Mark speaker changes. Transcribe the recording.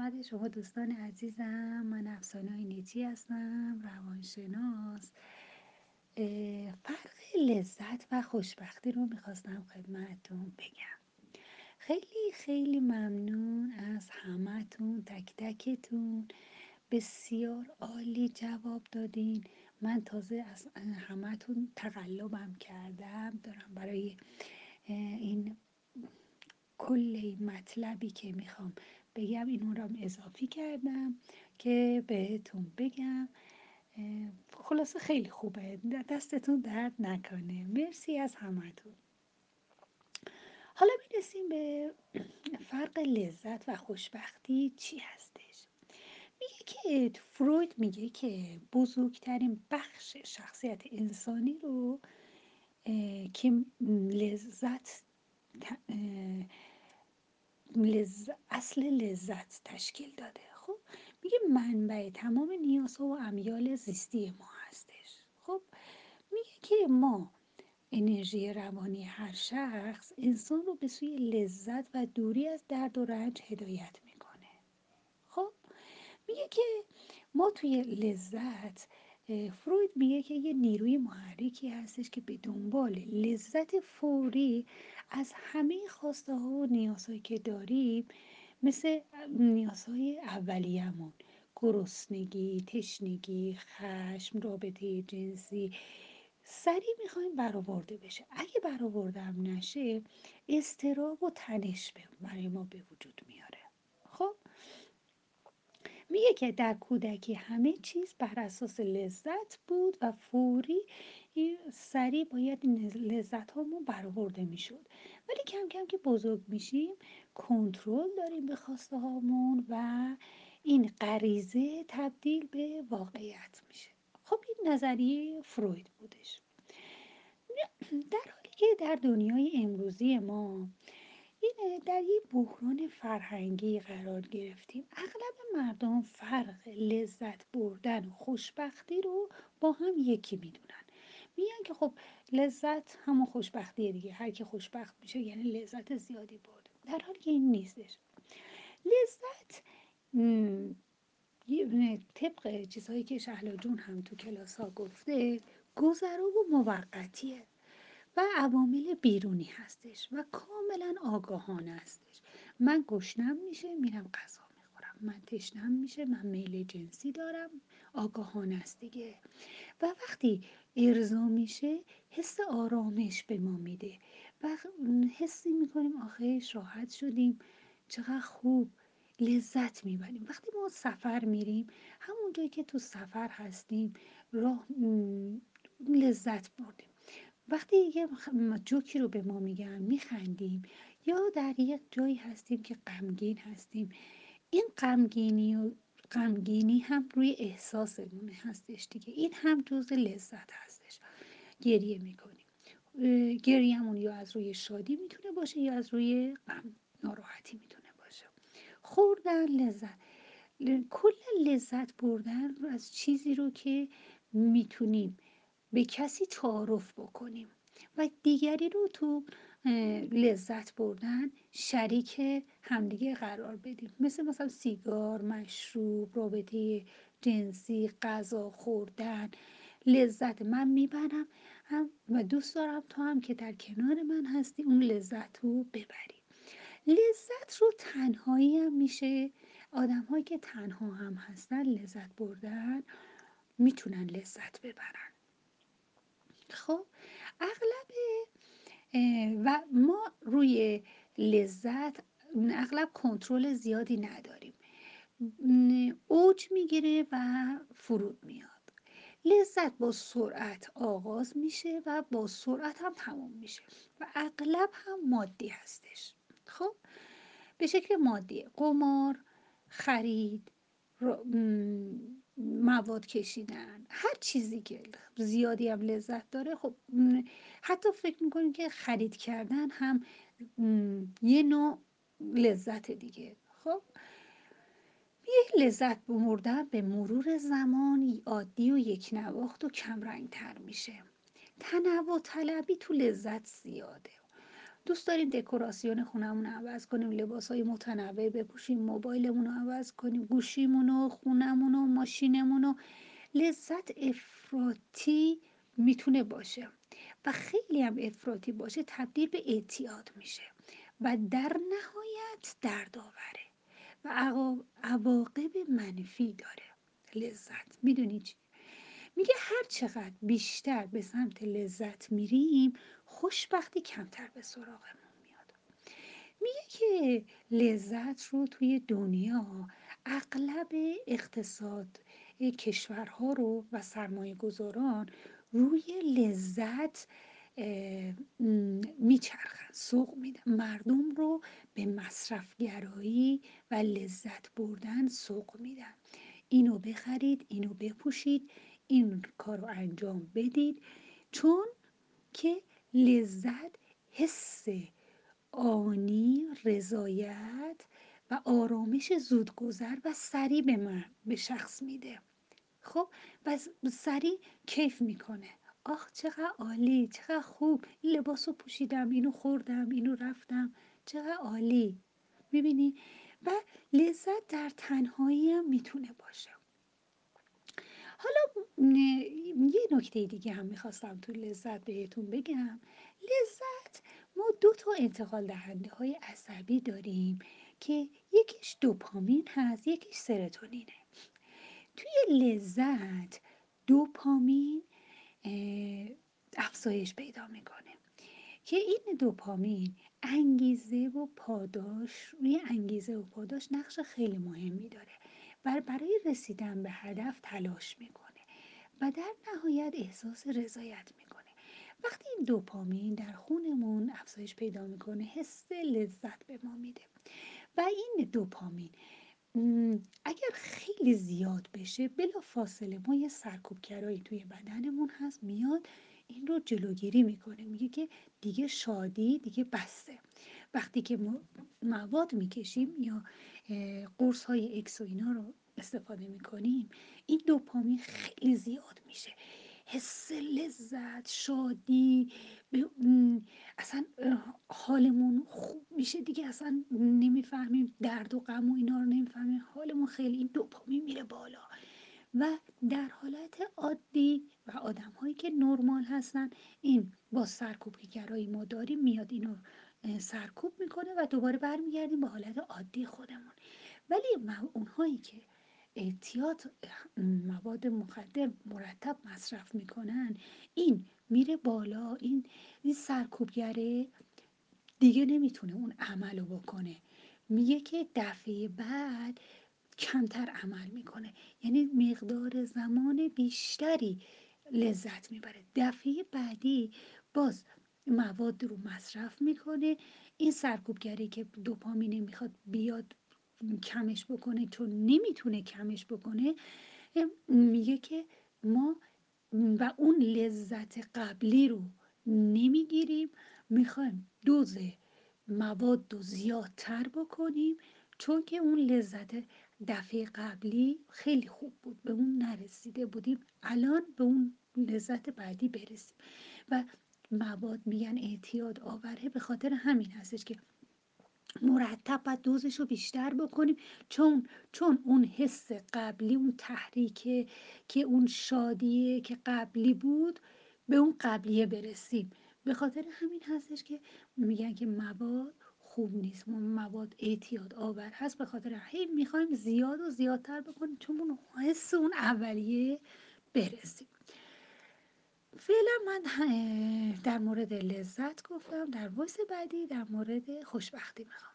Speaker 1: خدمت شما دوستان عزیزم من افسانه نیتی هستم روانشناس. فرق لذت و خوشبختی رو می‌خواستم خدمتتون بگم. خیلی خیلی ممنون از همتون تک تکتون. بسیار عالی جواب دادین. من تازه از همتون تقلبم کردم. دارم برای این کل مطلبی که می‌خوام بگم این رو اضافی کردم که بهتون بگم. خلاصه خیلی خوبه. دستتون درد نکنه. مرسی از همتون. حالا می‌رسیم به فرق لذت و خوشبختی چی هستش؟ میگه که فروید میگه که بزرگترین بخش شخصیت انسانی رو که لذت اصل لذت تشکیل داده. خب میگه منبع تمام نیازها و امیال زیستی ما هستش. خب میگه که ما انرژی روانی هر شخص انسان رو به سوی لذت و دوری از درد و رنج هدایت می‌کنه. خب میگه که ما توی لذت فروید میگه که یه نیروی محرکی هستش که به دنبال لذت فوری از همه خواسته ها و نیازهایی که داریم مثل نیازهای اولیه‌مون. گرسنگی، تشنگی، خشم، رابطه جنسی. سریع می‌خوایم برآورده بشه. اگه برآورده نشه استراب و تنش برای ما به وجود میاره. خب؟ میگه که در کودکی همه چیز بر اساس لذت بود و فوری سریع باید لذت هامون برآورده می‌شد. ولی کم کم که بزرگ میشیم کنترل داریم به خواسته هامون و این غریزه تبدیل به واقعیت میشه. خب این نظریه فروید بودش. در حالی که در دنیای امروزی ما این در یک بحران فرهنگی قرار گرفتیم اغلب مردم فرق لذت بردن و خوشبختی رو با هم یکی می‌دونن. میگن که خب لذت همون خوشبختیه دیگه. هر کی خوشبخت میشه یعنی لذت زیادی برده. در حالی که این نیستش. لذت طبق چیزهایی که شهلا جون هم تو کلاس ها گفته گذرا و موقتیه و عوامل بیرونی هستش و کاملا آگاهانه هستش. من گشنم میشه میرم غذا می‌خورم. من تشنم میشه من میل جنسی دارم. آگاهانه است دیگه. و وقتی ارضا میشه حس آرامش به ما میده. و حسی می‌کنیم آخیش راحت شدیم. چقدر خوب لذت می‌بریم. وقتی ما سفر میریم همون جایی که تو سفر هستیم راه لذت بردیم. وقتی یه جوکی رو به ما میگن میخندیم یا در یک جایی هستیم که غمگین هستیم این غمگینی و غمگینی هم روی احساسمون هستش دیگه. این هم جز لذت هستش. گریه می‌کنیم گریهمون یا از روی شادی می‌تونه باشه یا از روی غم. ناراحتی می‌تونه باشه. خوردن لذت. کل لذت بردن از چیزی رو که می‌تونیم به کسی تعارف بکنیم. و دیگری رو تو لذت بردن شریک همدیگه قرار بدیم. مثل مثلا سیگار، مشروب، رابطه جنسی، غذا خوردن لذت من می‌برم و دوست دارم تو هم که در کنار من هستی اون لذت رو ببری. لذت رو تنهایی هم میشه. آدم هایی که تنها هم هستن لذت بردن می‌تونن لذت ببرن. خب اغلب و ما روی لذت اغلب کنترل زیادی نداریم. اوج می‌گیره و فرود میاد. لذت با سرعت آغاز میشه و با سرعت هم تمام میشه و اغلب هم مادی هستش. خب؟ به شکل مادی قمار خرید مواد کشیدن هر چیزی که زیادی هم لذت داره خب حتی فکر می‌کنیم که خرید کردن هم یه نوع لذت دیگه. خب یه لذت بمردن به مرور زمان عادی و یک نواخت و کمرنگ تر میشه. تنوع طلبی تو لذت زیاده. دوست داریم دکوراسیون خونمون رو عوض کنیم لباس های متنوع بپوشیم موبایلمون رو عوض کنیم گوشیمون و خونمون و ماشینمون و لذت افراطی می‌تونه باشه و خیلی هم افراطی باشه تبدیل به اعتیاد میشه و در نهایت دردآوره و عواقب منفی داره. لذت. می‌دونی چی؟ میگه هر چقدر بیشتر به سمت لذت میریم خوشبختی کمتر به سراغمون میاد. میگه که لذت رو توی دنیا اغلب اقتصاد کشورها رو و سرمایه گذاران روی لذت میچرخن سوق میدن. مردم رو به مصرفگرایی و لذت بردن سوق میدن. اینو بخرید اینو بپوشید این کار رو انجام بدید. چون که لذت حس آنی رضایت و آرامش زودگذر و سریع به من به شخص میده. خب و سریع کیف می‌کنه. آخ چقدر عالی چقدر خوب. این لباس رو پوشیدم اینو خوردم اینو رفتم. چقدر عالی. می‌بینی؟ و لذت در تنهایی هم می‌تونه باشه. حالا یه نکته دیگه هم می‌خواستم تو لذت بهتون بگم. لذت ما دو تا انتقال دهنده های عصبی داریم که یکیش دوپامین هست یکیش سرتونینه. توی لذت دوپامین افزایش پیدا می‌کنه که این دوپامین انگیزه و پاداش روی انگیزه و پاداش نقش خیلی مهمی داره. و برای رسیدن به هدف تلاش می‌کنه و در نهایت احساس رضایت می‌کنه. وقتی این دوپامین در خونمون افزایش پیدا می‌کنه حس لذت به ما میده و این دوپامین اگر خیلی زیاد بشه بلا فاصله ما یه سرکوبگرایی توی بدنمون هست میاد این رو جلوگیری می‌کنه میگه که دیگه شادی دیگه بسته. وقتی که مواد می‌کشیم یا قرص های اکس و اینا رو استفاده می‌کنیم این دوپامین خیلی زیاد میشه. حس لذت شادی اصلا حالمون خوب میشه دیگه اصلا نمی‌فهمیم درد و غم و اینا رو نمی‌فهمیم. حالمون خیلی این دوپامین میره بالا. و در حالت عادی و آدم هایی که نرمال هستن این با سرکوب که گرایی ما داریم میاد اینو سرکوب می‌کنه و دوباره برمیگردیم به حالت عادی خودمون. ولی اونهایی که اعتیاد مواد مخدر مرتب مصرف می‌کنن این میره بالا این این سرکوبگره دیگه نمی‌تونه اون عمل رو بکنه. میگه که دفعه بعد کمتر عمل می‌کنه. یعنی مقدار زمان بیشتری لذت می‌بره. دفعه بعدی باز مواد رو مصرف می‌کنه. این سرکوبگری که دوپامینه می‌خواد بیاد کمش بکنه چون نمی‌تونه کمش بکنه میگه که ما و اون لذت قبلی رو نمی‌گیریم می‌خوایم دوز مواد رو زیادتر بکنیم چون که اون لذت دفعه قبلی خیلی خوب بود به اون نرسیده بودیم الان به اون لذت بعدی برسیم. و مواد میگن اعتیاد آوره به خاطر همین هستش که مرتب باید دوزش رو بیشتر بکنیم. چون چون اون حس قبلی اون تحریکه که اون شادیه که قبلی بود به اون قبلیه برسیم. به خاطر همین هستش که میگن که مواد خوب نیست. مواد اعتیاد آور هست. به خاطر هی می‌خوایم زیاد و زیادتر بکنیم چون اون حس اون اولیه برسیم. فعلا من در مورد لذت گفتم در وایس بعدی در مورد خوشبختی می‌خوام.